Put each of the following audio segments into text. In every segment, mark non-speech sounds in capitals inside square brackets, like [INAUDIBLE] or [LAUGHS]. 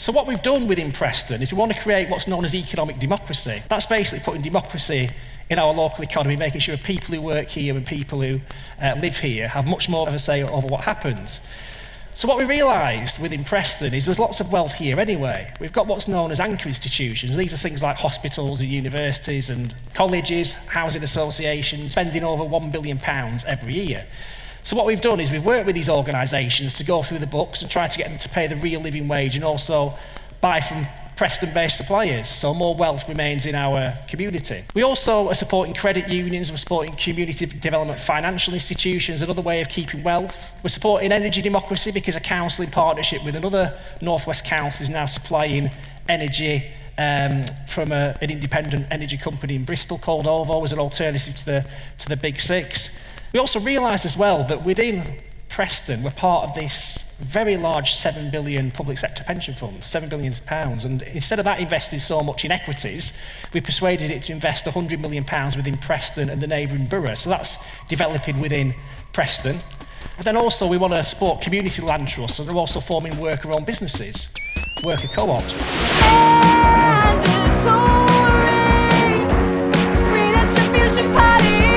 So, what we've done within Preston is we want to create what's known as economic democracy. That's basically putting democracy in our local economy, making sure people who work here and people who uh, live here have much more of a say over what happens. So what we realised within Preston is there's lots of wealth here anyway. We've got what's known as anchor institutions. These are things like hospitals and universities and colleges, housing associations, spending over £1 billion every year. So what we've done is we've worked with these organisations to go through the books and try to get them to pay the real living wage and also buy from Preston-based suppliers, so more wealth remains in our community. We also are supporting credit unions, we're supporting community development financial institutions, another way of keeping wealth. We're supporting energy democracy because a council in partnership with another Northwest Council is now supplying energy um, from a, an independent energy company in Bristol called OVO as an alternative to the, to the Big Six. We also realised as well that within Preston were part of this very large 7 billion public sector pension fund, 7 billion pounds. And instead of that investing so much in equities, we persuaded it to invest 100 million pounds within Preston and the neighbouring borough. So that's developing within Preston. And then also we want to support community land trusts and they're also forming worker-owned businesses, worker co-ops. Hello,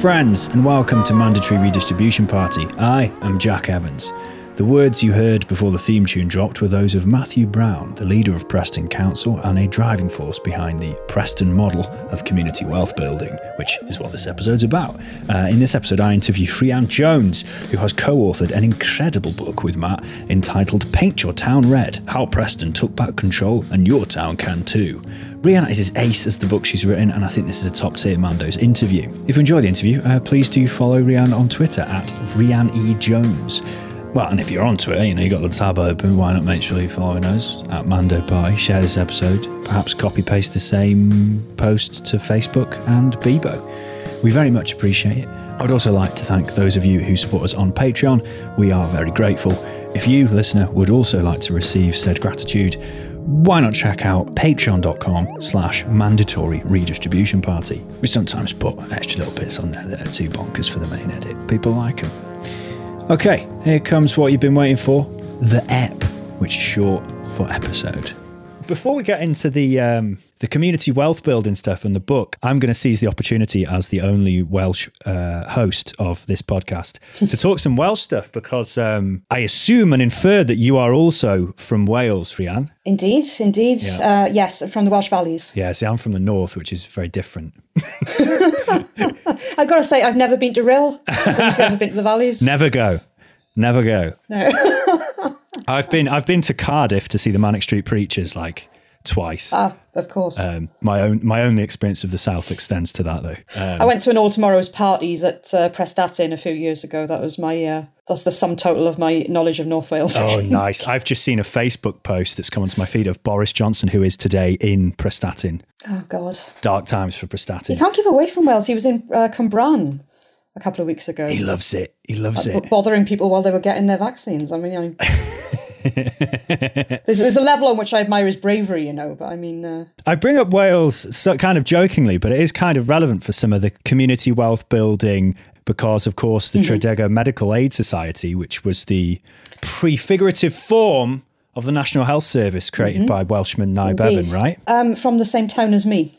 friends, and welcome to Mandatory Redistribution Party. I am Jack Evans. The words you heard before the theme tune dropped were those of Matthew Brown, the leader of Preston Council and a driving force behind the Preston model of community wealth building, which is what this episode's about. Uh, in this episode, I interview Rhian Jones, who has co authored an incredible book with Matt entitled Paint Your Town Red How Preston Took Back Control and Your Town Can Too. Rhian is as ace as the book she's written, and I think this is a top tier Mando's interview. If you enjoy the interview, uh, please do follow Rhian on Twitter at Rhian E. Jones. Well, and if you're on Twitter, you know, you got the tab open, why not make sure you're following us at Mando Pie, share this episode, perhaps copy paste the same post to Facebook and Bebo. We very much appreciate it. I would also like to thank those of you who support us on Patreon. We are very grateful. If you, listener, would also like to receive said gratitude, why not check out patreon.com slash mandatory redistribution party. We sometimes put extra little bits on there that are too bonkers for the main edit. People like them. Okay, here comes what you've been waiting for the EP, which is short for episode. Before we get into the um, the community wealth building stuff and the book, I'm going to seize the opportunity as the only Welsh uh, host of this podcast to talk some Welsh stuff because um, I assume and infer that you are also from Wales, Rhian. Indeed, indeed. Yeah. Uh, yes, from the Welsh Valleys. Yeah, see, I'm from the north, which is very different. [LAUGHS] I've got to say, I've never been to Rhyl. I've never been to the Valleys. [LAUGHS] Never go. Never go. No. [LAUGHS] I've been I've been to Cardiff to see the Manic Street Preachers like twice. Ah, of course. Um, my own my only experience of the South extends to that though. Um, I went to an All Tomorrows parties at uh, Prestatyn a few years ago. That was my uh, that's the sum total of my knowledge of North Wales. oh, [LAUGHS] nice! I've just seen a Facebook post that's come onto my feed of Boris Johnson, who is today in Prestatyn. Oh God! Dark times for Prestatyn. You can't keep away from Wales. He was in uh, Cwmbran a couple of weeks ago. He loves it. He loves uh, it. Bothering people while they were getting their vaccines. I mean, [LAUGHS] [LAUGHS] there's, there's, a level on which I admire his bravery, you know. But I mean, uh... I bring up Wales so kind of jokingly, but it is kind of relevant for some of the community wealth building because, of course, the mm-hmm. Tredegar Medical Aid Society, which was the prefigurative form of the National Health Service created mm-hmm. by Welshman Nye Bevan, right? Um, from the same town as me.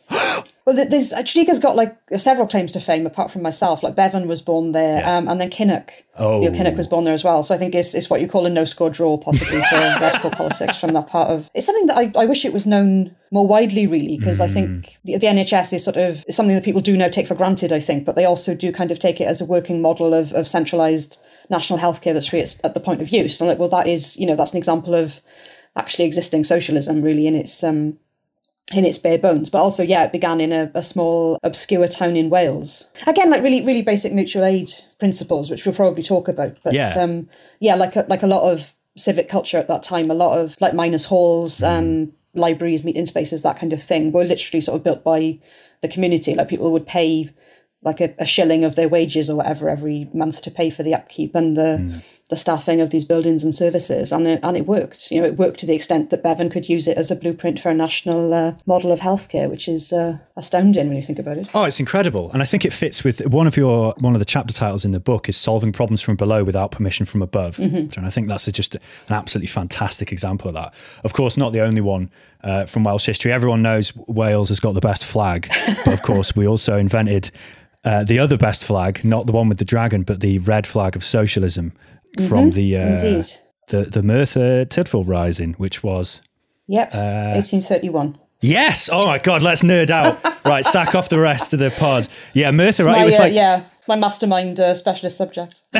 Well, there's Tredegar's got like several claims to fame apart from myself. Like Bevan was born there, yeah. um, and then Kinnock. Oh, Neil Kinnock was born there as well. So I think it's, it's what you call a no score draw, possibly for [LAUGHS] radical politics from that part of. It's something that I, I wish it was known more widely, really, because mm. I think mm. the, the, NHS is sort of is something that people do now take for granted. I think, but they also do kind of take it as a working model of of centralised national healthcare that's free at, at the point of use. And I'm like, well, that is, you know, that's an example of actually existing socialism, really, in its um, in its bare bones. But also, yeah, it began in a, a, small, obscure town in Wales. Again, like really, really basic mutual aid principles, which we'll probably talk about. But yeah, um, yeah like a, like a lot of civic culture at that time, a lot of like miners' halls, mm. um, libraries, meeting spaces, that kind of thing, were literally sort of built by the community. Like people would pay like a, a, shilling of their wages or whatever every month to pay for the upkeep and the mm. the staffing of these buildings and services. And it, and it worked you know it worked to the extent that Bevan could use it as a blueprint for a national uh, model of healthcare which is uh, astounding when you think about it. Oh it's incredible. And I think it fits with one of your one of the chapter titles in the book is solving problems from below without permission from above. Mm-hmm. and I think that's just an absolutely fantastic example of that. Of course not the only one uh, from Welsh history everyone knows Wales has got the best flag [LAUGHS] but of course we also invented uh, the other best flag, not the one with the dragon, but the red flag of socialism mm-hmm. from the uh, the the Merthyr Tydfil Rising, which was yep, uh, eighteen thirty one. Yes. Oh my God, let's nerd out. [LAUGHS] right, sack off the rest of the pod. Yeah, Merthyr. My, it was uh, like yeah, my mastermind uh, specialist subject. [LAUGHS]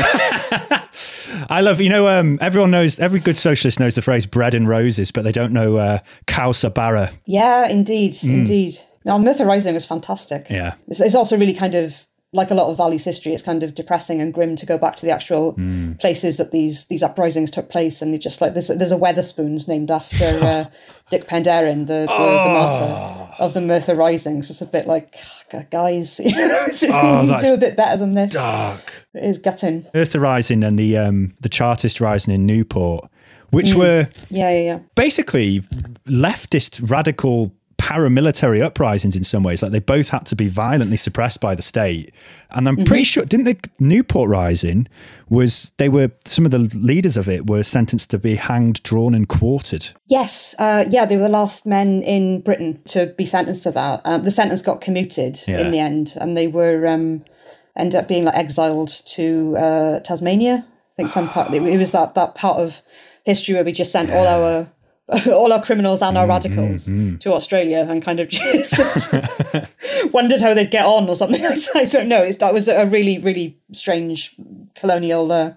I love, you know, um, everyone knows, every good socialist knows the phrase bread and roses, but they don't know uh, Caws a Bara. Yeah, indeed, mm. indeed. Now, Merthyr Rising is fantastic. Yeah. It's, it's, also really kind of like a lot of Valley's history. It's kind of depressing and grim to go back to the actual mm. places that these these uprisings took place, and you just like there's there's a Wetherspoons named after [LAUGHS] uh, Dic Penderyn, the the, oh. the martyr of the Merthyr Risings. It's a bit like guys, [LAUGHS] you know, oh, [LAUGHS] do a bit better than this. Dark. It is gutting. Merthyr Rising and the um the Chartist Rising in Newport which mm. were yeah, yeah, yeah. basically leftist radical paramilitary uprisings in some ways. Like they both had to be violently suppressed by the state. And I'm mm-hmm. pretty sure, didn't the Newport Rising was they were some of the leaders of it were sentenced to be hanged, drawn, and quartered. Yes, uh, yeah, they were the last men in Britain to be sentenced to that. Um, the sentence got commuted yeah. in the end, and they were um, ended up being like exiled to uh, Tasmania. I think some part it was that that part of history where we just sent all our [LAUGHS] all our criminals and our mm, radicals mm, mm. to Australia and kind of [LAUGHS] just wondered how they'd get on or something. [LAUGHS] I don't know. It's, that was a really, really strange colonial uh,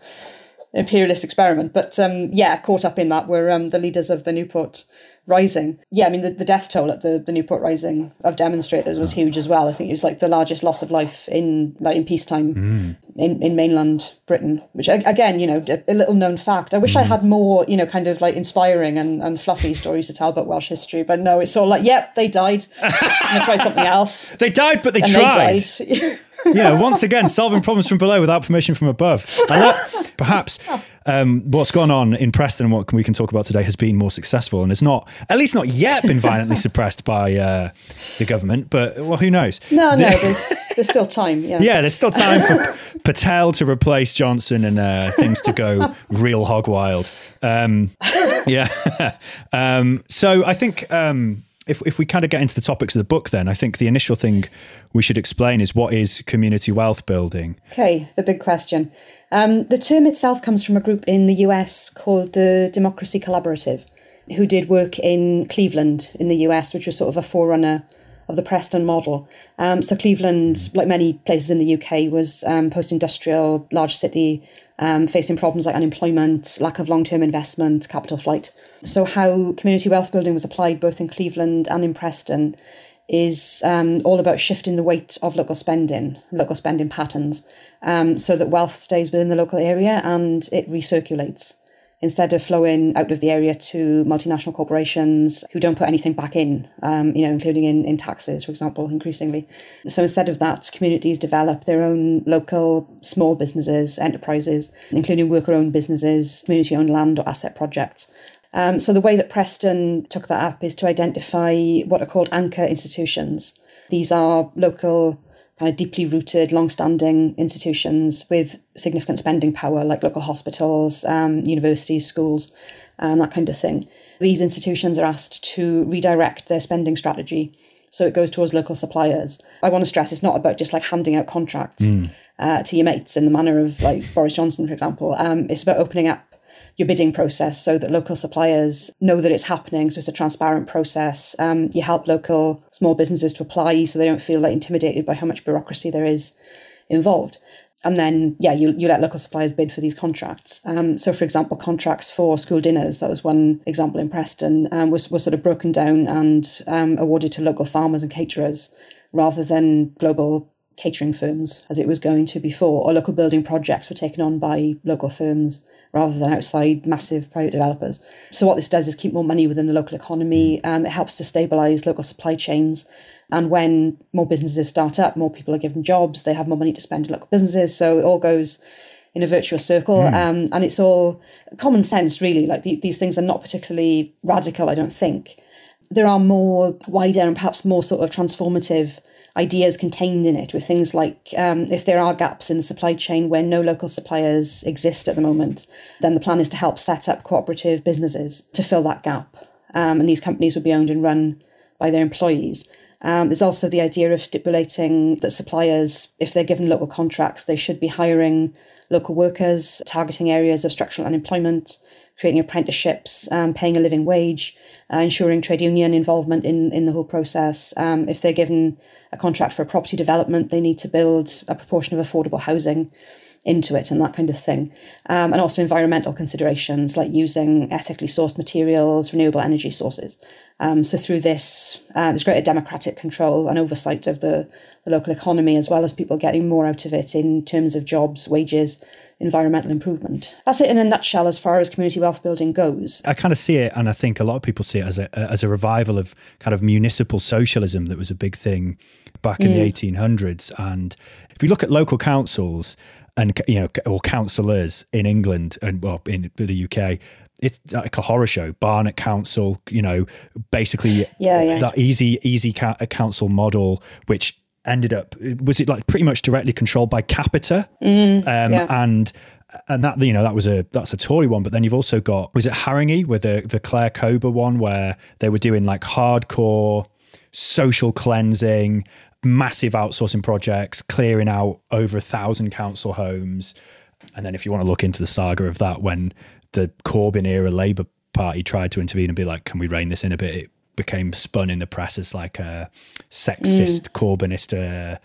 imperialist experiment. But um, yeah, caught up in that were um, the leaders of the Newport Rising. Yeah, I mean, the, the death toll at the, the Newport Rising of demonstrators was huge as well. I think it was like the largest loss of life in like in peacetime mm. in, in mainland Britain, which again, you know, a, a little known fact. I wish mm. I had more, you know, kind of like inspiring and, and fluffy stories to tell about Welsh history, but no, it's all like, yep, they died. I'm going to try something [LAUGHS] else. they died, but they and tried. They [LAUGHS] yeah, once again, solving problems from below without permission from above. And that, perhaps um, what's gone on in Preston and what we can talk about today has been more successful and has not, at least not yet, been violently [LAUGHS] suppressed by uh, the government. But well, who knows? No, no, there's, there's still time. Yeah, yeah, there's still time for Patel to replace Johnson and uh, things to go real hog wild. Um, yeah. [LAUGHS] um, so I think. Um, if, if we kind of get into the topics of the book, then I think the initial thing we should explain is what is community wealth building? Okay, the big question. Um, the term itself comes from a group in the US called the Democracy Collaborative, who did work in Cleveland in the US, which was sort of a forerunner of the Preston model. Um, so Cleveland, like many places in the UK, was um, post-industrial, large city, um, facing problems like unemployment, lack of long-term investment, capital flight. So how community wealth building was applied both in Cleveland and in Preston is um, all about shifting the weight of local spending, local spending patterns, um, so that wealth stays within the local area and it recirculates instead of flowing out of the area to multinational corporations who don't put anything back in, um, you know, including in, in taxes, for example, increasingly. So instead of that, communities develop their own local small businesses, enterprises, including worker owned businesses, community owned land or asset projects. Um, so the way that Preston took that up is to identify what are called anchor institutions. These are local kind of deeply rooted, long-standing institutions with significant spending power, like local hospitals, um, universities, schools, and that kind of thing. These institutions are asked to redirect their spending strategy so it goes towards local suppliers. I want to stress it's not about just like handing out contracts mm. uh, to your mates in the manner of like Boris Johnson, for example. Um, it's about opening up your bidding process so that local suppliers know that it's happening. So it's a transparent process. Um, you help local small businesses to apply so they don't feel like intimidated by how much bureaucracy there is involved. and then yeah you, you let local suppliers bid for these contracts um, so for example contracts for school dinners that was one example in preston um, was, was sort of broken down and um, awarded to local farmers and caterers rather than global catering firms as it was going to before or local building projects were taken on by local firms rather than outside massive private developers so what this does is keep more money within the local economy um, it helps to stabilize local supply chains and when more businesses start up, more people are given jobs, they have more money to spend in local businesses. So it all goes in a virtuous circle. Mm. Um, and it's all common sense, really. Like the, these things are not particularly radical, I don't think. There are more wider and perhaps more sort of transformative ideas contained in it with things like um, if there are gaps in the supply chain where no local suppliers exist at the moment, then the plan is to help set up cooperative businesses to fill that gap. Um, and these companies would be owned and run by their employees. Um, there's also the idea of stipulating that suppliers, if they're given local contracts, they should be hiring local workers, targeting areas of structural unemployment, creating apprenticeships, um, paying a living wage, uh, ensuring trade union involvement in, in the whole process. Um, if they're given a contract for a property development, they need to build a proportion of affordable housing into it and that kind of thing. Um, and also environmental considerations like using ethically sourced materials, renewable energy sources. Um, so through this, uh, there's greater democratic control and oversight of the, the local economy, as well as people getting more out of it in terms of jobs, wages, environmental improvement. That's it in a nutshell as far as community wealth building goes. I kind of see it, and I think a lot of people see it as a as a revival of kind of municipal socialism that was a big thing back in mm. the 1800s. And if you look at local councils, and you know or councillors in England and well in the UK it's like a horror show barnet council you know basically yeah, yeah. that easy easy council model which ended up was it like pretty much directly controlled by capita mm, um, yeah. and and that you know that was a that's a Tory one, but then you've also got was it Haringey with the the Clare Kober one where they were doing like hardcore social cleansing massive outsourcing projects, clearing out over a thousand council homes. And then if you want to look into the saga of that, when the Corbyn era Labour Party tried to intervene and be like, can we rein this in a bit? It became spun in the press as like a sexist, mm. Corbynist uh,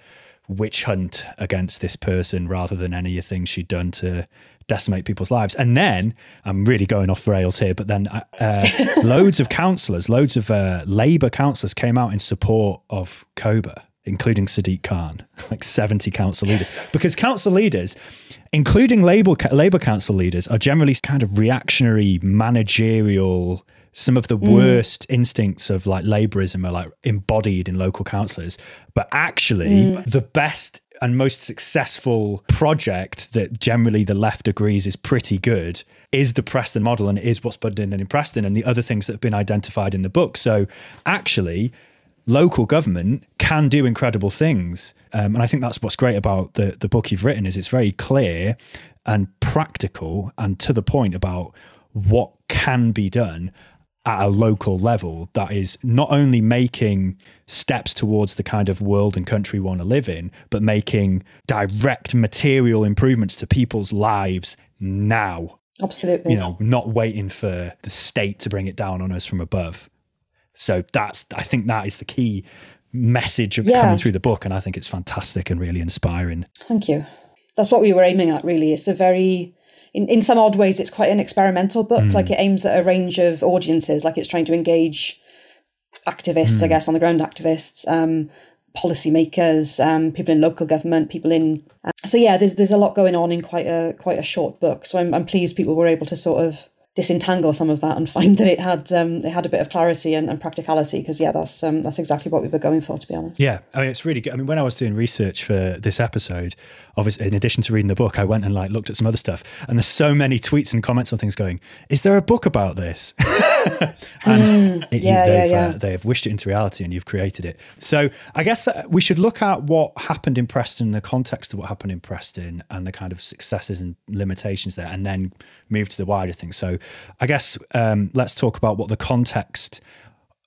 witch hunt against this person rather than any of the things she'd done to decimate people's lives. And then I'm really going off rails here, but then uh, uh [LAUGHS] loads of councillors, loads of uh, Labour councillors came out in support of Kober including Sadiq Khan, [LAUGHS] like 70 council leaders. Because council leaders, including Labour, Labour council leaders, are generally kind of reactionary, managerial. Some of the mm. worst instincts of like Labourism are like embodied in local councillors. But actually, mm. the best and most successful project that generally the left agrees is pretty good is the Preston model and it is what's put in in Preston and the other things that have been identified in the book. So actually, local government can do incredible things. Um, and I think that's what's great about the, the book you've written is it's very clear and practical and to the point about what can be done at a local level that is not only making steps towards the kind of world and country we want to live in, but making direct material improvements to people's lives now. Absolutely. You know, not waiting for the state to bring it down on us from above. So that's I think that is the key message of yeah. coming through the book, and I think it's fantastic and really inspiring. Thank you. That's what we were aiming at. Really, it's a very in, in some odd ways, it's quite an experimental book. Mm. Like it aims at a range of audiences. Like it's trying to engage activists, mm. I guess, on the ground activists, um, policymakers, um, people in local government, people in. Uh, so yeah, there's there's a lot going on in quite a quite a short book. So I'm I'm pleased people were able to sort of disentangle some of that and find that it had um, it had a bit of clarity and, and practicality because yeah that's um, that's exactly what we were going for to be honest. Yeah I mean it's really good. I mean when I was doing research for this episode obviously in addition to reading the book I went and like looked at some other stuff and there's so many tweets and comments on things going is there a book about this? [LAUGHS] And mm, it, yeah, you, they've, yeah, yeah. Uh, they have wished it into reality and you've created it. So I guess we should look at what happened in Preston the context of what happened in Preston and the kind of successes and limitations there and then move to the wider thing. So I guess um, let's talk about what the context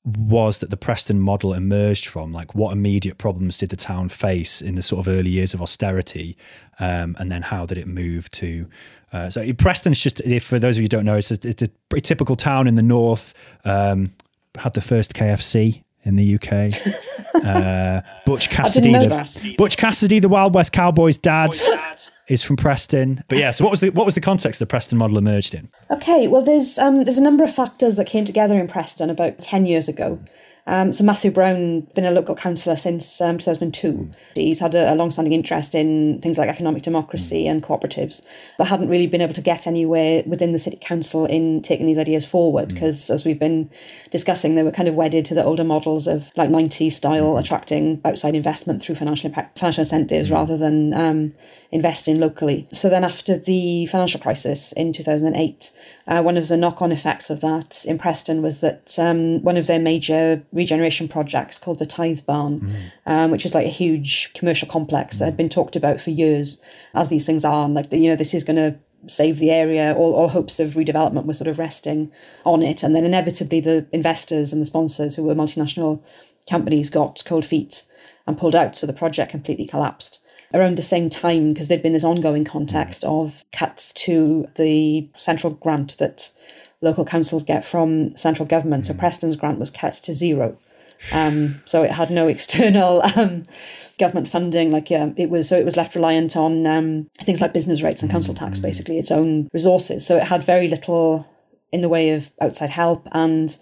was that the Preston model emerged from. Like, what immediate problems did the town face in the sort of early years of austerity, um, and then how did it move to? Uh, so Preston's just, if for those of you who don't know, it's a, it's a pretty typical town in the north. Um, had the first KFC in the UK. [LAUGHS] uh, Butch Cassidy, the, Butch Cassidy, the Wild West Cowboys dad, is from Preston. But yeah, so what was the what was the context the Preston model emerged in? Okay, well, there's um, there's a number of factors that came together in Preston about ten years ago. Um, so Matthew Brown been a local councillor since um, 2002. He's had a, a long-standing interest in things like economic democracy and cooperatives, but hadn't really been able to get anywhere within the city council in taking these ideas forward because, mm. as we've been discussing, they were kind of wedded to the older models of like 90s style, attracting outside investment through financial impact, financial incentives mm. rather than um, investing locally. So then, after the financial crisis in 2008. Uh, one of the knock on effects of that in Preston was that um, one of their major regeneration projects called the Tithe Barn, mm. um, which is like a huge commercial complex that had been talked about for years, as these things are. And like, you know, this is going to save the area. All, all hopes of redevelopment were sort of resting on it. And then inevitably, the investors and the sponsors, who were multinational companies, got cold feet and pulled out. So the project completely collapsed around the same time, because there'd been this ongoing context of cuts to the central grant that local councils get from central government. So Preston's grant was cut to zero. Um, so it had no [LAUGHS] external um, government funding. Like um, it was, so it was left reliant on um, things like business rates and council tax, basically its own resources. So it had very little in the way of outside help, and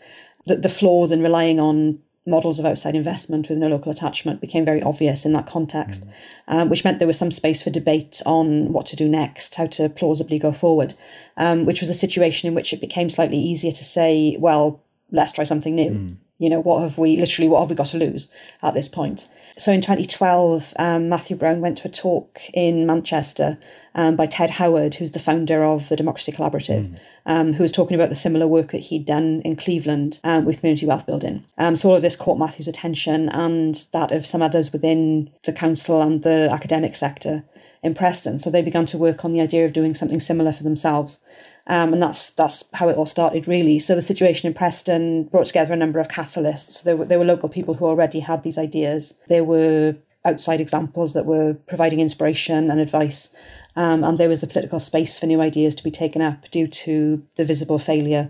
the, the flaws in relying on models of outside investment with no local attachment became very obvious in that context, mm. um, which meant there was some space for debate on what to do next, how to plausibly go forward, um, which was a situation in which it became slightly easier to say, well, let's try something new. Mm. You know, what have we literally, what have we got to lose at this point? So in 2012, um, Matthew Brown went to a talk in Manchester um, by Ted Howard, who's the founder of the Democracy Collaborative, mm. um, who was talking about the similar work that he'd done in Cleveland um, with community wealth building. Um, so all of this caught Matthew's attention and that of some others within the council and the academic sector in Preston. So they began to work on the idea of doing something similar for themselves. Um, and that's that's how it all started, really. So the situation in Preston brought together a number of catalysts. There were, there were local people who already had these ideas. There were outside examples that were providing inspiration and advice. Um, and there was the political space for new ideas to be taken up due to the visible failure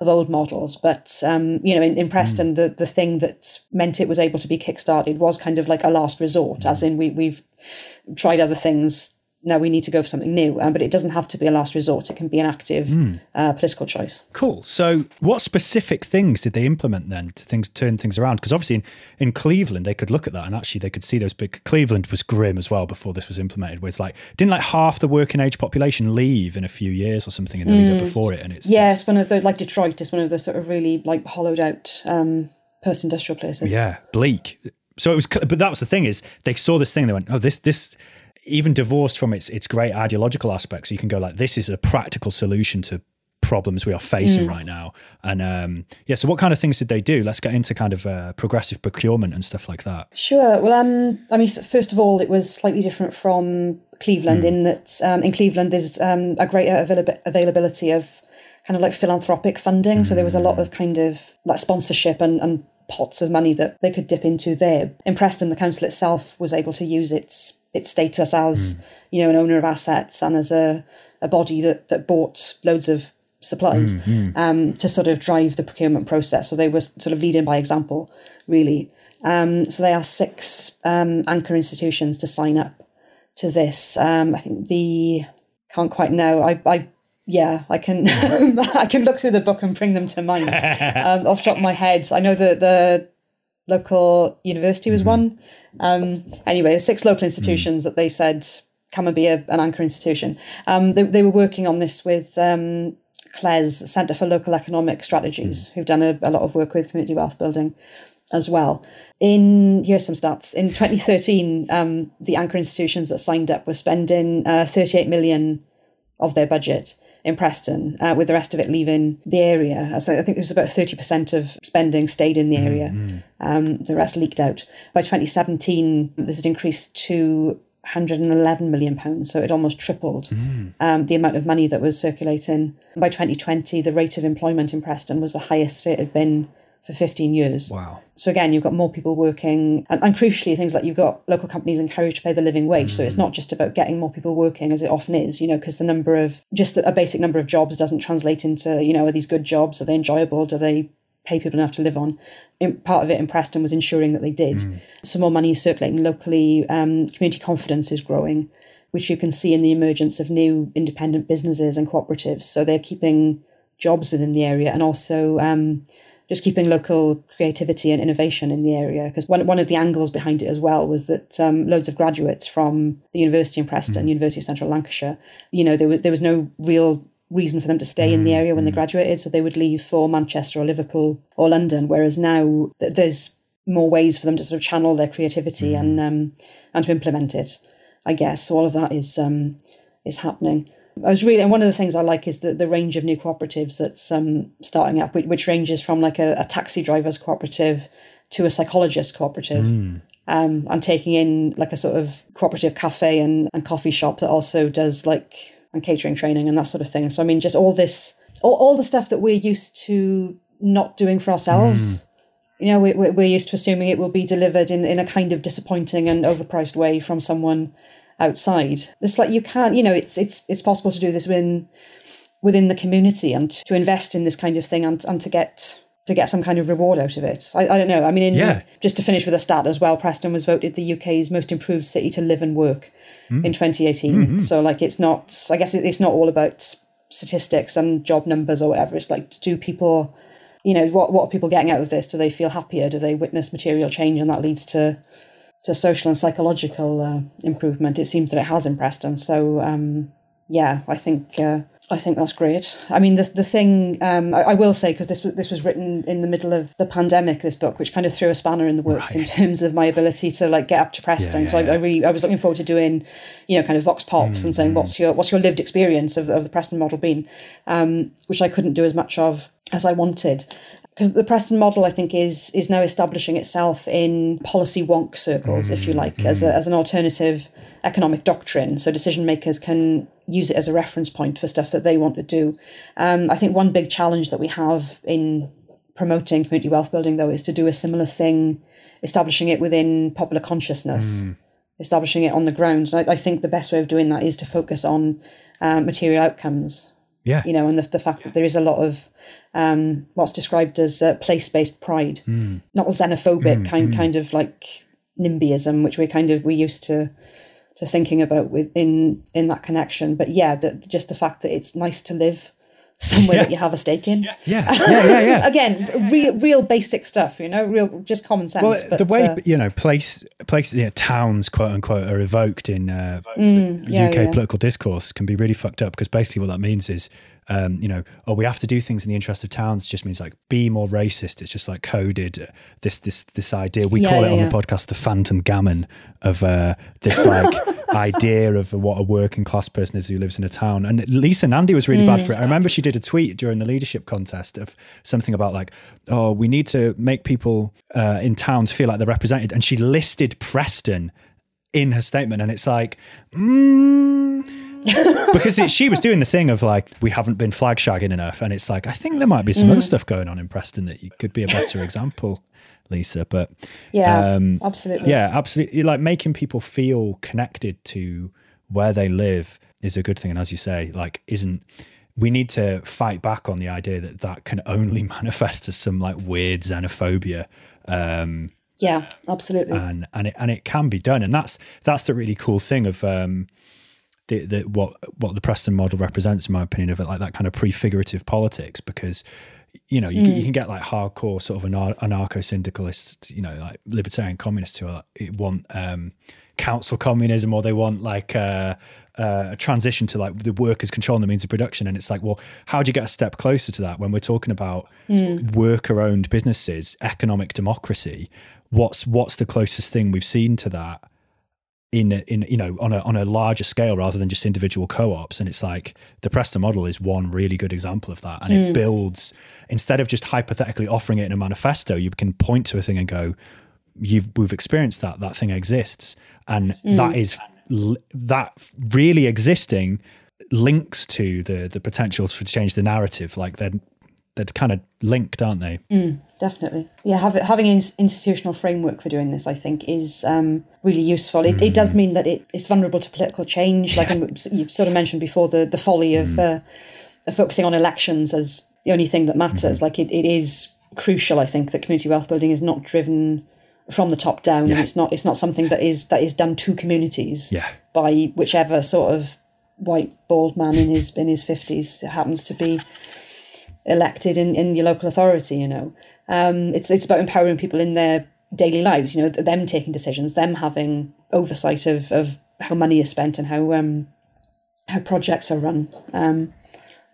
of old models. But um, you know, in, in Preston, mm. the the thing that meant it was able to be kickstarted was kind of like a last resort, mm. as in we we've tried other things no, we need to go for something new. Um, but it doesn't have to be a last resort. It can be an active mm. uh, political choice. Cool. So, what specific things did they implement then to things turn things around? Because obviously, in, in Cleveland, they could look at that and actually they could see those big. Cleveland was grim as well before this was implemented. Where it's like didn't like half the working age population leave in a few years or something in the mm. lead up hmm. before it, and it's yeah, it's one of those like Detroit is one of the sort of really like hollowed out um, post industrial places. Yeah, bleak. So it was, but that was the thing is they saw this thing. They went, oh, this this even divorced from its its great ideological aspects, you can go like, this is a practical solution to problems we are facing mm. right now. And um, yeah, so what kind of things did they do? Let's get into kind of uh, progressive procurement and stuff like that. Sure. Well, um, I mean, f- first of all, it was slightly different from Cleveland mm. in that um, in Cleveland there's um, a greater avail- availability of kind of like philanthropic funding. Mm. So there was a lot of kind of like sponsorship and, and pots of money that they could dip into there. In Preston, the council itself was able to use its its status as mm. you know an owner of assets and as a, a body that that bought loads of supplies mm, um, to sort of drive the procurement process. So they were sort of leading by example, really. Um, so they asked six um, anchor institutions to sign up to this. Um, I think the can't quite know. I, I yeah, I can [LAUGHS] I can look through the book and bring them to mind [LAUGHS] um, off the top of my head. I know that the local university was mm-hmm. one. Um, anyway, six local institutions mm. that they said come and be a, an anchor institution. Um, they, they were working on this with um, CLES, Centre for Local Economic Strategies, mm. who've done a, a lot of work with community wealth building as well. In here's some stats. In 2013, um, the anchor institutions that signed up were spending uh, 38 million of their budget in Preston, uh, with the rest of it leaving the area. So I think it was about 30% of spending stayed in the area. Mm-hmm. Um, the rest leaked out. By 2017, this had increased to 111 million pounds, so it almost tripled mm. um, the amount of money that was circulating. By 2020, the rate of employment in Preston was the highest it had been for 15 years. Wow. So again, you've got more people working, and, and crucially, things like you've got local companies encouraged to pay the living wage. Mm. So it's not just about getting more people working, as it often is, you know, because the number of just a basic number of jobs doesn't translate into, you know, are these good jobs? Are they enjoyable? Do they pay people enough to live on. In, part of it in Preston was ensuring that they did. Mm. Some more money is circulating locally. Um, community confidence is growing, which you can see in the emergence of new independent businesses and cooperatives. So they're keeping jobs within the area and also um, just keeping local creativity and innovation in the area. Because one, one of the angles behind it as well was that um, loads of graduates from the university in Preston, mm. University of Central Lancashire, you know, there was, there was no real reason for them to stay in the area when they mm. graduated. So they would leave for Manchester or Liverpool or London. Whereas now there's more ways for them to sort of channel their creativity mm. and um, and to implement it. I guess so all of that is um, is happening. I was really, and one of the things I like is the, the range of new cooperatives that's um, starting up, which, which ranges from like a, a, taxi drivers cooperative to a psychologist cooperative, mm. um, and taking in like a sort of cooperative cafe and, and coffee shop that also does like and catering training and that sort of thing. So I mean, just all this, all, all the stuff that we're used to not doing for ourselves. Mm. You know, we, we're used to assuming it will be delivered in, in a kind of disappointing and overpriced way from someone outside. It's like you can't, you know, it's it's it's possible to do this within within the community and to invest in this kind of thing and and to get to get some kind of reward out of it. I, I don't know. I mean, in, yeah. just to finish with a stat as well, Preston was voted the UK's most improved city to live and work mm. in 2018. Mm-hmm. So, like, it's not, I guess it's not all about statistics and job numbers or whatever. It's like, do people, you know, what, what are people getting out of this? Do they feel happier? Do they witness material change? And that leads to to social and psychological uh, improvement. It seems that it has in Preston. So um, yeah, I think uh, I think that's great. I mean, the the thing um, I, I, will say because this this was written in the middle of the pandemic, this book, which kind of threw a spanner in the works right. in [LAUGHS] terms of my ability to like get up to Preston. Because yeah, yeah, I, I, really I was looking forward to doing, you know, kind of vox pops mm-hmm. and saying mm. what's your what's your lived experience of, of the Preston model been, um, which I couldn't do as much of as I wanted because the Preston model, I think, is is now establishing itself in policy wonk circles, mm-hmm. if you like, mm-hmm. as, a, as an alternative economic doctrine. So decision makers can use it as a reference point for stuff that they want to do. Um, I think one big challenge that we have in promoting community wealth building, though, is to do a similar thing, establishing it within popular consciousness, mm. establishing it on the ground. And I, I, think the best way of doing that is to focus on uh, material outcomes. Yeah. You know, and the, the fact that there is a lot of um, what's described as uh, place-based pride, mm. not xenophobic mm, kind mm. kind of like NIMBYism, which we're kind of we're used to to thinking about within in that connection. But yeah, the, just the fact that it's nice to live somewhere yeah. that you have a stake in. Yeah, [LAUGHS] yeah, yeah, yeah. Again, real, real basic stuff. You know, real just common sense. Well, but, the way uh, you know place places, you know, towns, quote unquote, are evoked in uh, mm, yeah, UK political discourse can be really fucked up because basically what that means is um, you know, oh, we have to do things in the interest of towns just means like be more racist. It's just like coded this this this idea. We yeah, call yeah, it on yeah. the podcast the phantom gammon of uh, this like [LAUGHS] idea of what a working class person is who lives in a town. And Lisa Nandy was really mm. bad for it. I remember she did a tweet during the leadership contest of something about like, oh, we need to make people uh, in towns feel like they're represented, and she listed Preston in her statement, and it's like. Mm, because it, she was doing the thing of like we haven't been flag shagging enough, and it's like I think there might be some mm. other stuff going on in Preston that you could be a better [LAUGHS] example, Lisa. But yeah, um, absolutely, yeah, absolutely. Like making people feel connected to where they live is a good thing, and as you say, like isn't we need to fight back on the idea that that can only [LAUGHS] manifest as some like weird xenophobia. Um, yeah, absolutely. And and it and it can be done, and that's that's the really cool thing of um, the, the, what what the Preston model represents, in my opinion, of it, like that kind of prefigurative politics, because you know you, mm. you can get like hardcore sort of anarcho syndicalists, you know, like libertarian communists who are, want um, council communism, or they want like uh, uh, a transition to like the workers controlling the means of production, and it's like, well, how do you get a step closer to that when we're talking about mm. worker-owned businesses, economic democracy? What's what's the closest thing we've seen to that? In in you know on a on a larger scale rather than just individual co-ops and it's like the Preston model is one really good example of that and mm. it hmm. builds instead of just hypothetically offering it in a manifesto you can point to a thing and go you've we've experienced that that thing exists and mm. that is that really existing links to the the potential to change the narrative like they're they're kind of linked, aren't they? Mm, definitely. Yeah, have, having an institutional framework for doing this, I think, is um, really useful. It, mm. it, does mm. mean that it, it's vulnerable to political change. Like you've sort of mentioned before, the, the folly of, mm. uh, of focusing on elections as the only thing that matters. Mm. Like it, it is crucial. I think that community wealth building is not driven from the top down. Yeah. It's not it's not something that is that is done to communities yeah. by whichever sort of white bald man in his in his fifties happens to be elected in, in your local authority, you know. Um, it's it's about empowering people in their daily lives, you know, them taking decisions, them having oversight of, of how money is spent and how um how projects are run. Um,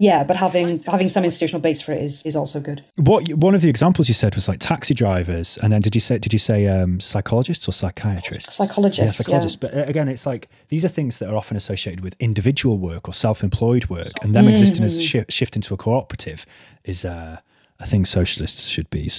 yeah, but having having some institutional base for it is is also good. What one of the examples you said was like taxi drivers, and then did you say did you say um, psychologists or psychiatrists? Psychologists. Yeah, psychologists. Yeah. But uh, again, it's like these are things that are often associated with individual work or self-employed work, and them mm-hmm. existing as a sh- shift into a cooperative is uh, a thing socialists should be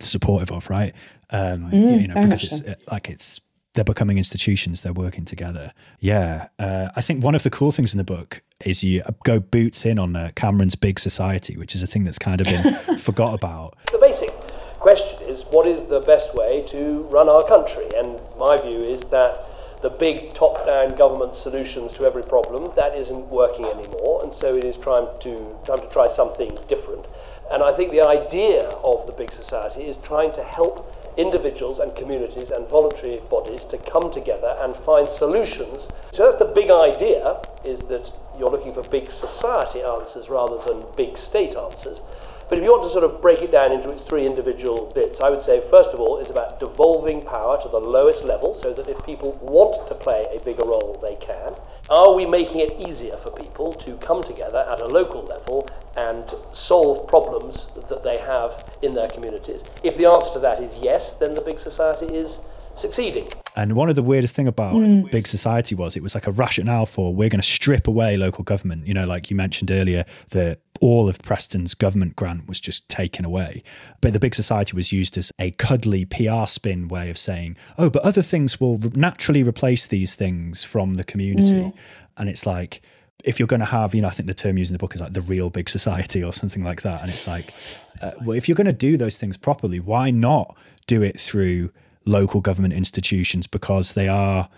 supportive of, right? Um, mm, you know, because it's so. Uh, like it's they're becoming institutions they're working together. Yeah uh, i think one of the cool things in the book is you go boots in on uh, cameron's big society which is a thing that's kind of been [LAUGHS] forgot about. The basic question is what is the best way to run our country? And my view is that the big top-down government solutions to every problem that isn't working anymore. And so it is trying to time to try something different. And i think the idea of the big society is trying to help individuals and communities and voluntary bodies to come together and find solutions. So that's the big idea, is that you're looking for big society answers rather than big state answers. But if you want to sort of break it down into its three individual bits, I would say, first of all, it's about devolving power to the lowest level so that if people want to play a bigger role, they can. Are we making it easier for people to come together at a local level and solve problems that they have in their communities? If the answer to that is yes, then the big society is succeeding. And one of the weirdest thing about mm. big society was it was like a rationale for we're going to strip away local government. You know, like you mentioned earlier, that all of Preston's government grant was just taken away. But the big society was used as a cuddly PR spin way of saying, oh, but other things will naturally replace these things from the community. Mm. And it's like, if you're going to have, you know, I think the term used in the book is like the real big society or something like that. And it's like, uh, well, if you're going to do those things properly, why not do it through local government institutions because they are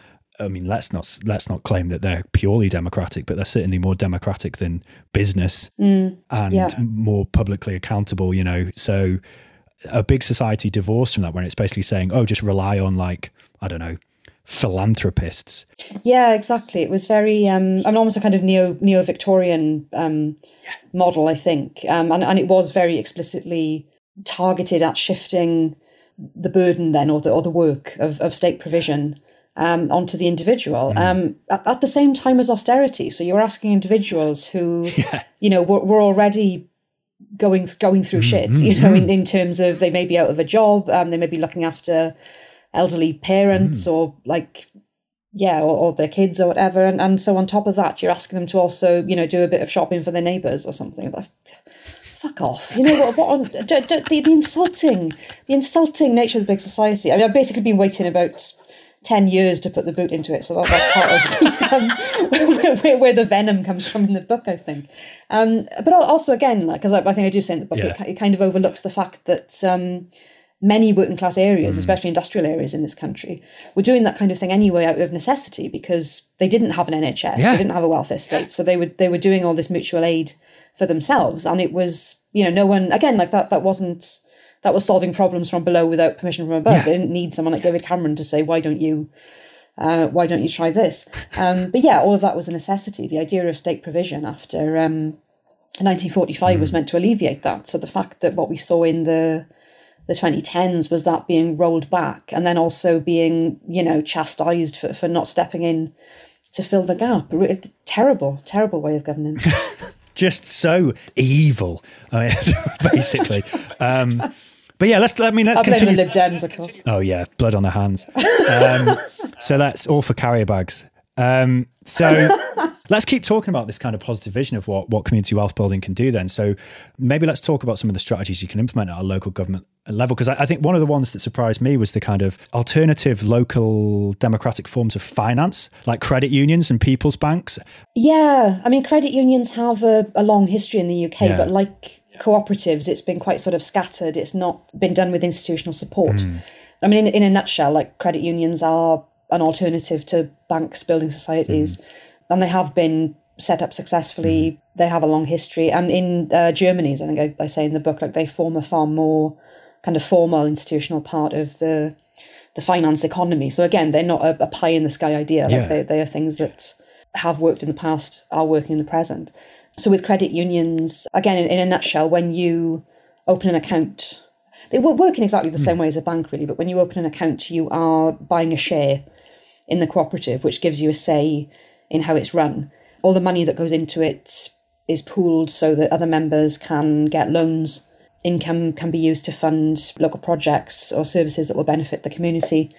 I mean, let's not let's not claim that they're purely democratic, but they're certainly more democratic than business mm, and yeah. more publicly accountable. You know, so a big society divorced from that, when it's basically saying, "Oh, just rely on like I don't know, philanthropists." Yeah, exactly. It was very, um, I mean, almost a kind of neo neo Victorian um, yeah. model, I think, um, and and it was very explicitly targeted at shifting the burden then or the or the work of, of state provision um, onto the individual mm. um, at, at, the same time as austerity. So you're asking individuals who, [LAUGHS] yeah. you know, were, were already going going through mm, shit, mm, you know, in, mm. in terms of they may be out of a job, um, they may be looking after elderly parents mm. or like yeah, or, or, their kids or whatever. And, and so on top of that, you're asking them to also, you know, do a bit of shopping for their neighbours or something. Like, fuck off. You know what? What [LAUGHS] on the, the, the insulting, the insulting nature of the big society. I mean, I've basically been waiting about 10 years to put the boot into it. So that, that's part of the, [LAUGHS] um, where, where, the venom comes from in the book, I think. Um, but also, again, because like, I, I, think I do say in the book, yeah. it, it, kind of overlooks the fact that um, many working class areas, mm. especially industrial areas in this country, were doing that kind of thing anyway out of necessity because they didn't have an NHS, yeah. they didn't have a welfare state. So they, would, they were doing all this mutual aid for themselves. And it was, you know, no one, again, like that, that wasn't that was solving problems from below without permission from above. Yeah. They didn't need someone like David Cameron to say, why don't you uh, why don't you try this? Um, but yeah, all of that was a necessity. The idea of state provision after um, 1945 mm. was meant to alleviate that. So the fact that what we saw in the the 2010s was that being rolled back and then also being, you know, chastised for, for not stepping in to fill the gap. Terrible, terrible way of governing. [LAUGHS] Just so evil, [LAUGHS] basically. Um, but yeah, let's. I mean, let's I continue. The Dems, of course. Oh yeah, blood on their hands. Um, [LAUGHS] so that's all for carrier bags. Um, so [LAUGHS] let's keep talking about this kind of positive vision of what, what community wealth building can do then. So maybe let's talk about some of the strategies you can implement at a local government level. Because I, I, think one of the ones that surprised me was the kind of alternative local democratic forms of finance, like credit unions and people's banks. Yeah. I mean, credit unions have a, a long history in the UK, yeah. but like cooperatives, it's been quite sort of scattered. It's not been done with institutional support. Mm. I mean, in, in, a nutshell, like credit unions are an alternative to banks, building societies, mm. and they have been set up successfully. Mm. They have a long history. And in uh, Germany, as I think I, I, say in the book, like they form a far more kind of formal institutional part of the the finance economy. So again, they're not a, a pie in the sky idea. Like yeah. they, they are things that have worked in the past, are working in the present. So with credit unions, again, in, in a nutshell, when you open an account, they work in exactly the mm. same way as a bank, really. But when you open an account, you are buying a share in the cooperative, which gives you a say in how it's run. All the money that goes into it is pooled so that other members can get loans. Income can be used to fund local projects or services that will benefit the community.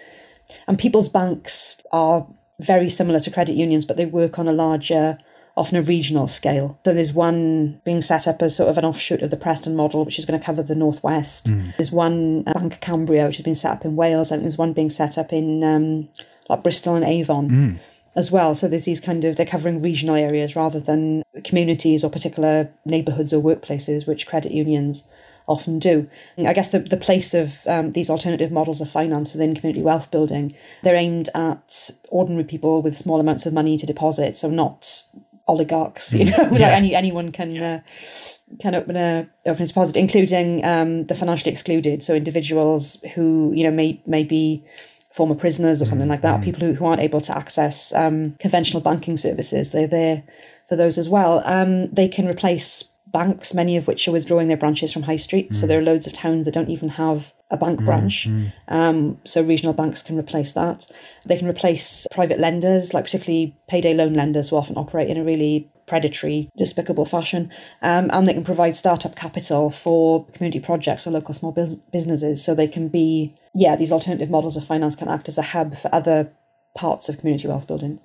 And people's banks are very similar to credit unions, but they work on a larger, often a regional scale. So there's one being set up as sort of an offshoot of the Preston model, which is going to cover the northwest. Mm. There's one uh, Bank of Cambria, which has been set up in Wales. I think there's one being set up in um, like Bristol and Avon. Mm. As well. So there's these kind of, they're covering regional areas rather than communities or particular neighbourhoods or workplaces, which credit unions often do. I guess the, the place of um, these alternative models of finance within community wealth building, they're aimed at ordinary people with small amounts of money to deposit, so not oligarchs, you mm. know, [LAUGHS] yeah. like any anyone can uh, can open a open a deposit, including um, the financially excluded, so individuals who you know may may be former prisoners or something like that, mm. people who, who aren't able to access um, conventional banking services. They're there for those as well. Um, they can replace banks, many of which are withdrawing their branches from high streets. Mm. So there are loads of towns that don't even have a bank mm. branch. Mm. Um, so regional banks can replace that. They can replace private lenders, like particularly payday loan lenders who often operate in a really predatory, despicable fashion. Um, and they can provide startup capital for community projects or local small bus- businesses. So they can be, yeah, these alternative models of finance can act as a hub for other parts of community wealth building.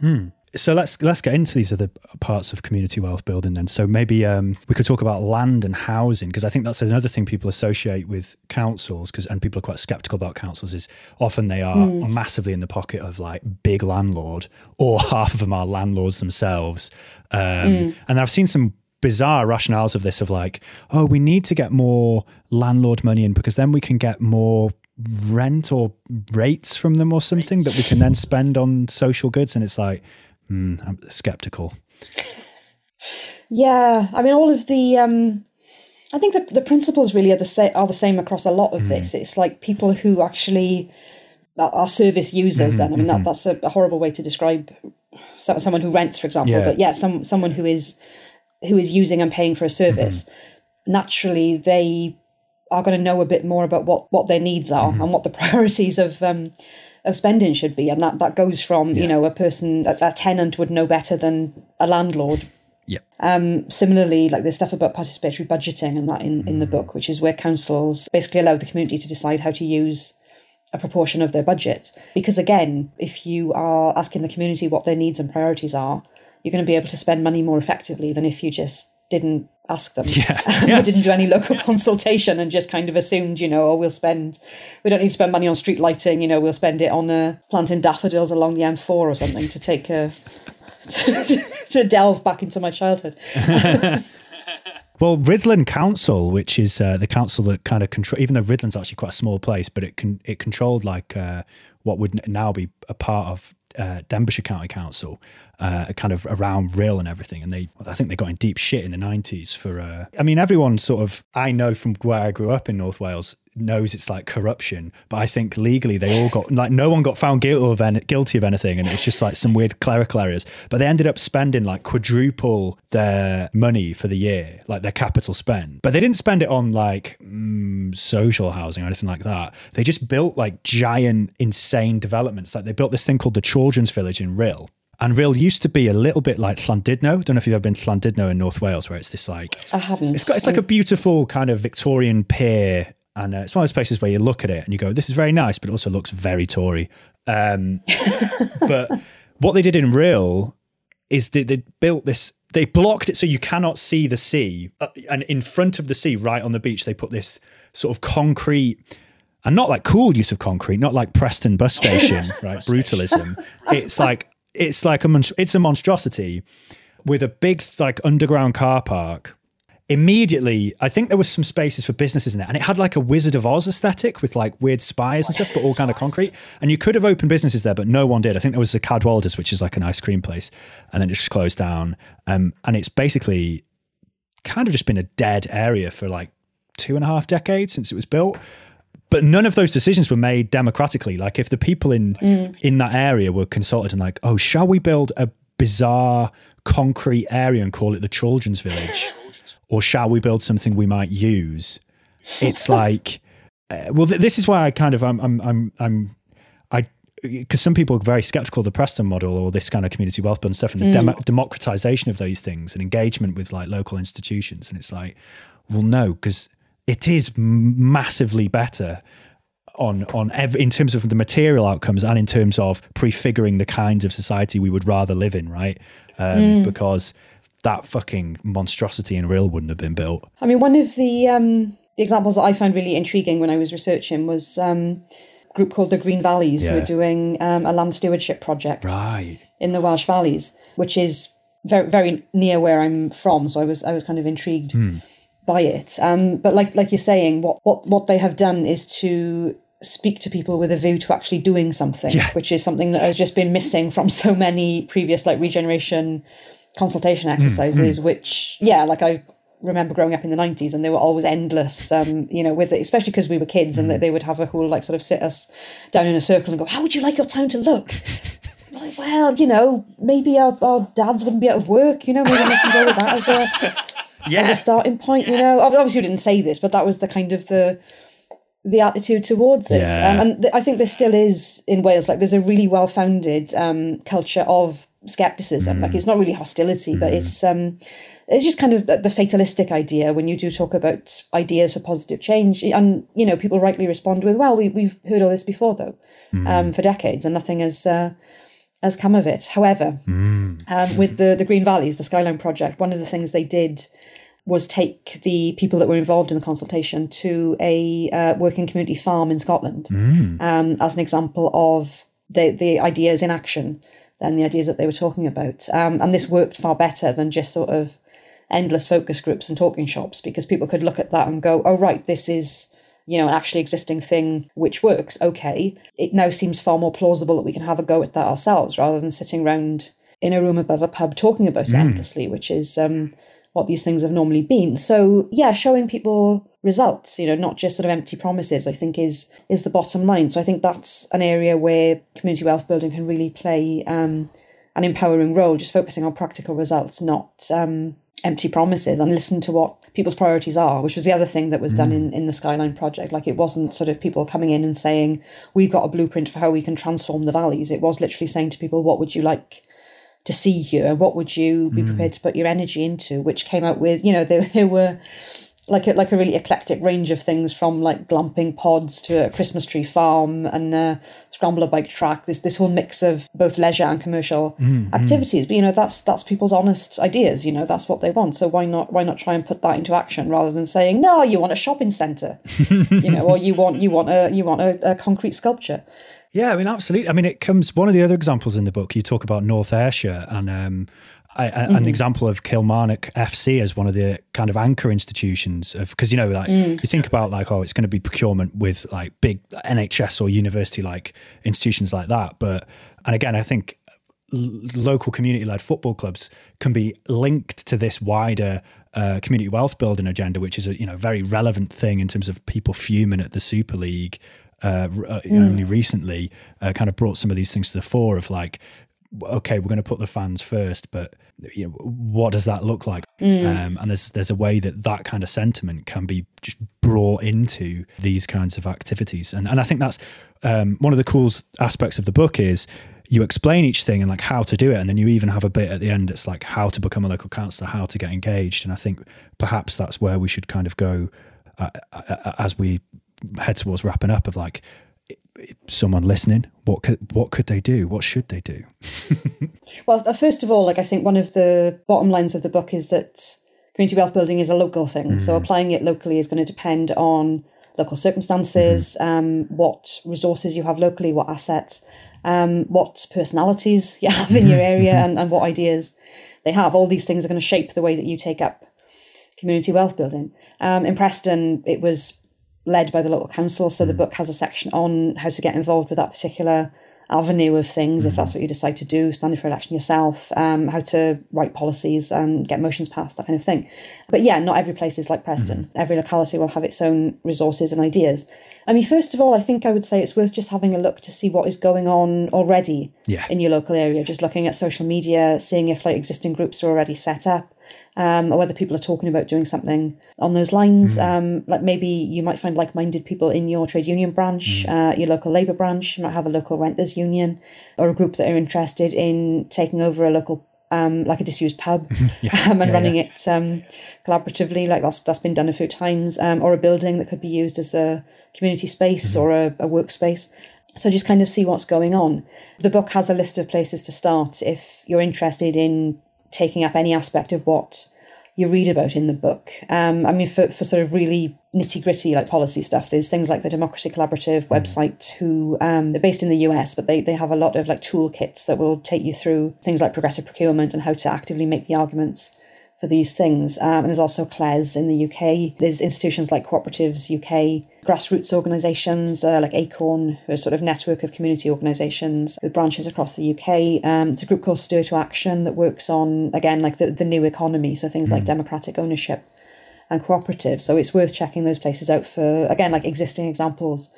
So let's let's get into these other parts of community wealth building then. So maybe um, we could talk about land and housing because I think that's another thing people associate with councils because and people are quite skeptical about councils is often they are mm. massively in the pocket of like big landlord or [LAUGHS] half of them are landlords themselves. Um, mm. And I've seen some bizarre rationales of this of like oh we need to get more landlord money in because then we can get more rent or rates from them or something that we can then spend on social goods and it's like Mm, I'm skeptical. yeah, I mean, all of the. Um, I think the, the principles really are the same are the same across a lot of mm. this. It's like people who actually are service users. Mm-hmm, then I mean mm-hmm. that that's a, a, horrible way to describe someone who rents, for example. Yeah. But yeah, some someone who is who is using and paying for a service. Mm-hmm. Naturally, they are going to know a bit more about what what their needs are mm-hmm. and what the [LAUGHS] priorities of um, of spending should be, and that that goes from yeah. you know a person a, a, tenant would know better than a landlord. Yeah. Um, similarly, like there's stuff about participatory budgeting and that in, mm. in the mm. book, which is where councils basically allow the community to decide how to use a proportion of their budget. Because again, if you are asking the community what their needs and priorities are, you're going to be able to spend money more effectively than if you just didn't ask them. Yeah. [LAUGHS] yeah. didn't do any local consultation and just kind of assumed, you know, oh, we'll spend, we don't need to spend money on street lighting, you know, we'll spend it on uh, planting daffodils along the M4 or something to take a, [LAUGHS] to, to delve back into my childhood. [LAUGHS] Well, Rhuddlan Council, which is uh, the council that kind of control, even though Rhuddlan's actually quite a small place, but it can it controlled like uh, what would now be a part of uh, Denbighshire County Council, uh, kind of around Rhyl and everything. And they, I think they got in deep shit in the 90s for, uh, I mean, everyone sort of, I know from where I grew up in North Wales, knows it's like corruption. But I think legally they all got, like, no one got found guilty of, any, guilty of anything. And it was just like some weird clerical errors. But they ended up spending like quadruple their money for the year, like their capital spend. But they didn't spend it on like mm, social housing or anything like that. They just built like giant, insane developments. Like they built this thing called the Children's Village in Rhyl and Rhyl used to be a little bit like Llandudno. Don't know if you've ever been to Llandudno in North Wales, where it's this like I haven't. It's got it's like a beautiful kind of Victorian pier, and uh, it's one of those places where you look at it and you go, "This is very nice," but it also looks very Tory. Um, [LAUGHS] but what they did in Rhyl is they, they built this. They blocked it so you cannot see the sea, uh, and in front of the sea, right on the beach, they put this sort of concrete and not like cool use of concrete, not like Preston bus [LAUGHS] station, right? Brutalism. [LAUGHS] It's like it's like a it's a monstrosity with a big like underground car park immediately, I think there was some spaces for businesses in there, and it had like a Wizard of Oz aesthetic with like weird spires and stuff, but all kind of concrete. And you could have opened businesses there, but no one did. I think there was a Cadwaladers, which is like an ice cream place, and then it just closed down. Um, and it's basically kind of just been a dead area for like two and a half decades since it was built. But none of those decisions were made democratically. Like if the people in mm. in that area were consulted and like, oh, shall we build a bizarre concrete area and call it the children's village? [LAUGHS] or shall we build something we might use? It's like, [LAUGHS] uh, well, th- this is why I kind of I'm I'm I'm I'm I because some people are very skeptical of the Preston model or this kind of community wealth building stuff and the mm. dem- democratization of those things and engagement with like local institutions. And it's like, well, no, because it is massively better on on every, in terms of the material outcomes and in terms of prefiguring the kinds of society we would rather live in, right? Um, mm. Because that fucking monstrosity in Rhyl wouldn't have been built. I mean, one of the um, the examples that I found really intriguing when I was researching was um, a group called the Green Valleys yeah. who are doing um, a land stewardship project right. in the Welsh valleys, which is very very near where I'm from. So I was I was kind of intrigued hmm. By it. Um, but like like you're saying, what what what they have done is to speak to people with a view to actually doing something, yeah. which is something that has just been missing from so many previous like regeneration consultation mm, exercises, mm, mm. which, yeah, like I remember growing up in the 90s and they were always endless, um, you know, with it, especially because we were kids and mm. they would have a whole, like, sort of sit us down in a circle and go, How would you like your town to look? [LAUGHS] like, well, you know, maybe our, our dads wouldn't be out of work, you know, maybe we can go with that as a. Yeah. As a starting point, you know, obviously we didn't say this, but that was the kind of the the attitude towards it. Yeah. Um, and th- I think there still is in Wales, like there's a really well founded um, culture of skepticism. Mm. Like it's not really hostility, mm. but it's um, it's just kind of the fatalistic idea when you do talk about ideas for positive change, and you know people rightly respond with, "Well, we we've heard all this before, though, mm. um, for decades, and nothing has." Uh, has come of it. However, mm. um, with the the Green Valleys, the Skyline project, one of the things they did was take the people that were involved in the consultation to a uh, working community farm in Scotland mm. um, as an example of the the ideas in action than the ideas that they were talking about. Um, and this worked far better than just sort of endless focus groups and talking shops because people could look at that and go, oh, right, this is you know, an actually existing thing which works, okay. It now seems far more plausible that we can have a go at that ourselves rather than sitting around in a room above a pub talking about mm. it endlessly, which is um, what these things have normally been. So yeah, showing people results, you know, not just sort of empty promises, I think is is the bottom line. So I think that's an area where community wealth building can really play um, an empowering role, just focusing on practical results, not um, empty promises, and listen to what people's priorities are, which was the other thing that was mm. done in, in the Skyline project. Like it wasn't sort of people coming in and saying, We've got a blueprint for how we can transform the valleys. It was literally saying to people, What would you like? to see here what would you be mm. prepared to put your energy into which came out with you know there, [LAUGHS] there were like a, like a really eclectic range of things from like glamping pods to a Christmas tree farm and a scrambler bike track. This this whole mix of both leisure and commercial mm, activities. But you know that's that's people's honest ideas. You know that's what they want. So why not why not try and put that into action rather than saying no, you want a shopping centre, [LAUGHS] you know, or you want you want a you want a, a concrete sculpture. Yeah, I mean, absolutely. I mean, it comes one of the other examples in the book. You talk about North Ayrshire and um, I, mm-hmm. an example of Kilmarnock FC as one of the kind of anchor institutions of because you know like mm. you think about like oh it's going to be procurement with like big NHS or university like institutions like that, but and again I think local community led football clubs can be linked to this wider uh, community wealth building agenda, which is a you know very relevant thing in terms of people fuming at the Super League uh, uh, mm. only recently uh, kind of brought some of these things to the fore of like okay we're going to put the fans first but you know, what does that look like? Mm. um, and there's there's a way that that kind of sentiment can be just brought into these kinds of activities. And and I think that's um, one of the cool aspects of the book is you explain each thing and like how to do it and then you even have a bit at the end that's like how to become a local councillor how to get engaged. And i think perhaps that's where we should kind of go uh, uh as we head towards wrapping up of like someone listening what could what could they do what should they do [LAUGHS] well uh, first of all like i think one of the bottom lines of the book is that community wealth building is a local thing mm. so applying it locally is going to depend on local circumstances mm-hmm. um, what resources you have locally what assets um, what personalities you have in your area and, and what ideas they have all these things are going to shape the way that you take up community wealth building. Um, in Preston, it was led by the local council, so mm. the book has a section on how to get involved with that particular avenue of things, mm-hmm. if that's what you decide to do, standing for election yourself, um, how to write policies and get motions passed, that kind of thing. But yeah, not every place is like Preston. Mm-hmm. Every locality will have its own resources and ideas. I mean, first of all, I think I would say it's worth just having a look to see what is going on already yeah. in your local area. Just looking at social media, seeing if like existing groups are already set up um, or whether people are talking about doing something on those lines. Mm. Um, like maybe you might find like-minded people in your trade union branch, mm. uh, your local labour branch. You might have a local renters union or a group that are interested in taking over a local um, like a disused pub [LAUGHS] yeah, [LAUGHS] um, and yeah, running yeah. it um, collaboratively. Like that's that's been done a few times, um, or a building that could be used as a community space mm-hmm. or a, a workspace. So just kind of see what's going on. The book has a list of places to start if you're interested in taking up any aspect of what you read about in the book. Um, I mean, for, for sort of really nitty gritty like policy stuff, there's things like the Democracy Collaborative mm. website, who um, they're based in the US, but they, they have a lot of like toolkits that will take you through things like progressive procurement and how to actively make the arguments for these things. Um, and there's also CLES in the UK. There's institutions like Cooperatives UK, grassroots organisations uh, like Acorn, who are a sort of network of community organisations with branches across the UK. Um, it's a group called Stir to Action that works on, again, like the, the new economy, so things mm. like democratic ownership and cooperatives. So it's worth checking those places out for, again, like existing examples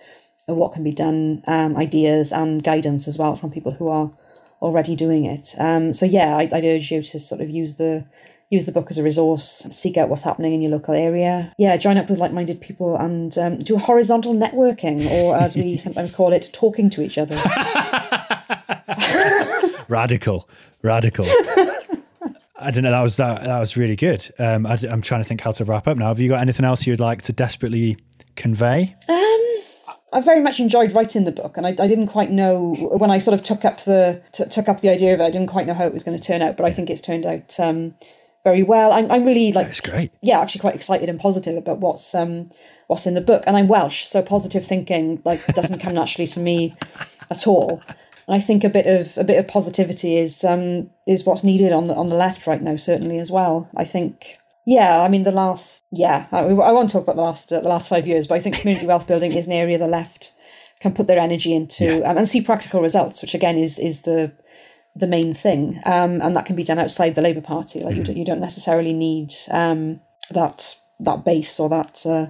of what can be done, um, ideas and guidance as well from people who are already doing it. Um, so yeah, I, I'd urge you to sort of use the use the book as a resource, seek out what's happening in your local area. Yeah, join up with like minded people and um, do horizontal networking, or as we [LAUGHS] sometimes call it, talking to each other. [LAUGHS] radical, radical. I don't know. That was that. That was really good. Um, I, am trying to think how to wrap up now. Have you got anything else you'd like to desperately convey? Um, I very much enjoyed writing the book, and I, I didn't quite know when I sort of took up the t- took up the idea of it. I didn't quite know how it was going to turn out, but I think it's turned out um, very well. I'm, I'm really like, it's great. Yeah, actually quite excited and positive about what's um what's in the book. And I'm Welsh, so positive thinking like doesn't come naturally to me at all. I think a bit of a bit of positivity is um is what's needed on the on the left right now, certainly as well. I think. Yeah, I mean the last. Yeah, I, I won't talk about the last uh, the last five years, but I think community wealth building is an area the left can put their energy into yeah. um, and see practical results, which again is is the the main thing, um, and that can be done outside the Labour Party. Like mm-hmm. you, do, you don't necessarily need um, that that base or that uh,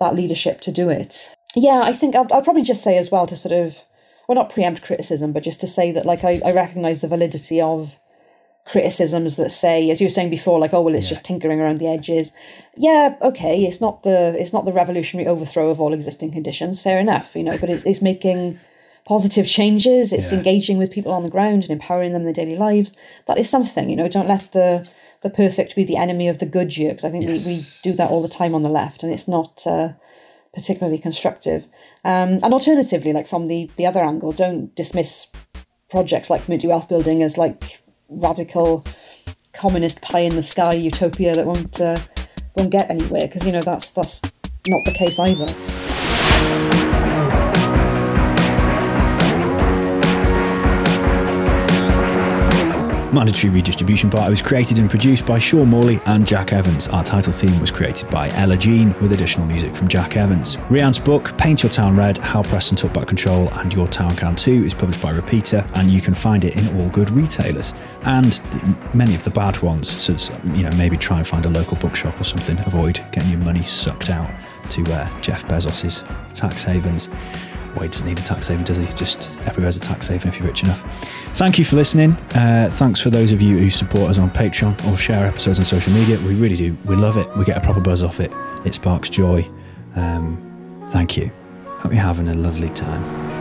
that leadership to do it. Yeah, I think I'll, I'll probably just say as well to sort of well not preempt criticism, but just to say that like I, I recognise the validity of criticisms that say, as you were saying before, like, oh well, it's yeah. just tinkering around the edges. Yeah, okay, it's not the it's not the revolutionary overthrow of all existing conditions. Fair enough, you know, but it's it's making positive changes. It's yeah. engaging with people on the ground and empowering them in their daily lives. That is something, you know. Don't let the the perfect be the enemy of the good here, because I think yes. we, we do that all the time on the left, and it's not uh, particularly constructive. Um, and alternatively, like from the the other angle, don't dismiss projects like community wealth building as like radical communist pie in the sky utopia that won't uh, won't get anywhere because you know that's that's not the case either. Mandatory Redistribution Party was created and produced by Sean Morley and Jack Evans. Our title theme was created by Ella Jean with additional music from Jack Evans. Rhian's book, Paint Your Town Red How Preston Took Back Control and Your Town Can Too, is published by Repeater, and you can find it in all good retailers and many of the bad ones. So, you know, maybe try and find a local bookshop or something. Avoid getting your money sucked out to uh, Jeff Bezos's tax havens. Wade doesn't need a tax haven, does he? Just everywhere's a tax haven if you're rich enough. Thank you for listening. Uh, thanks for those of you who support us on Patreon or share episodes on social media. We really do. We love it. We get a proper buzz off it. It sparks joy. Um, thank you. Hope you're having a lovely time.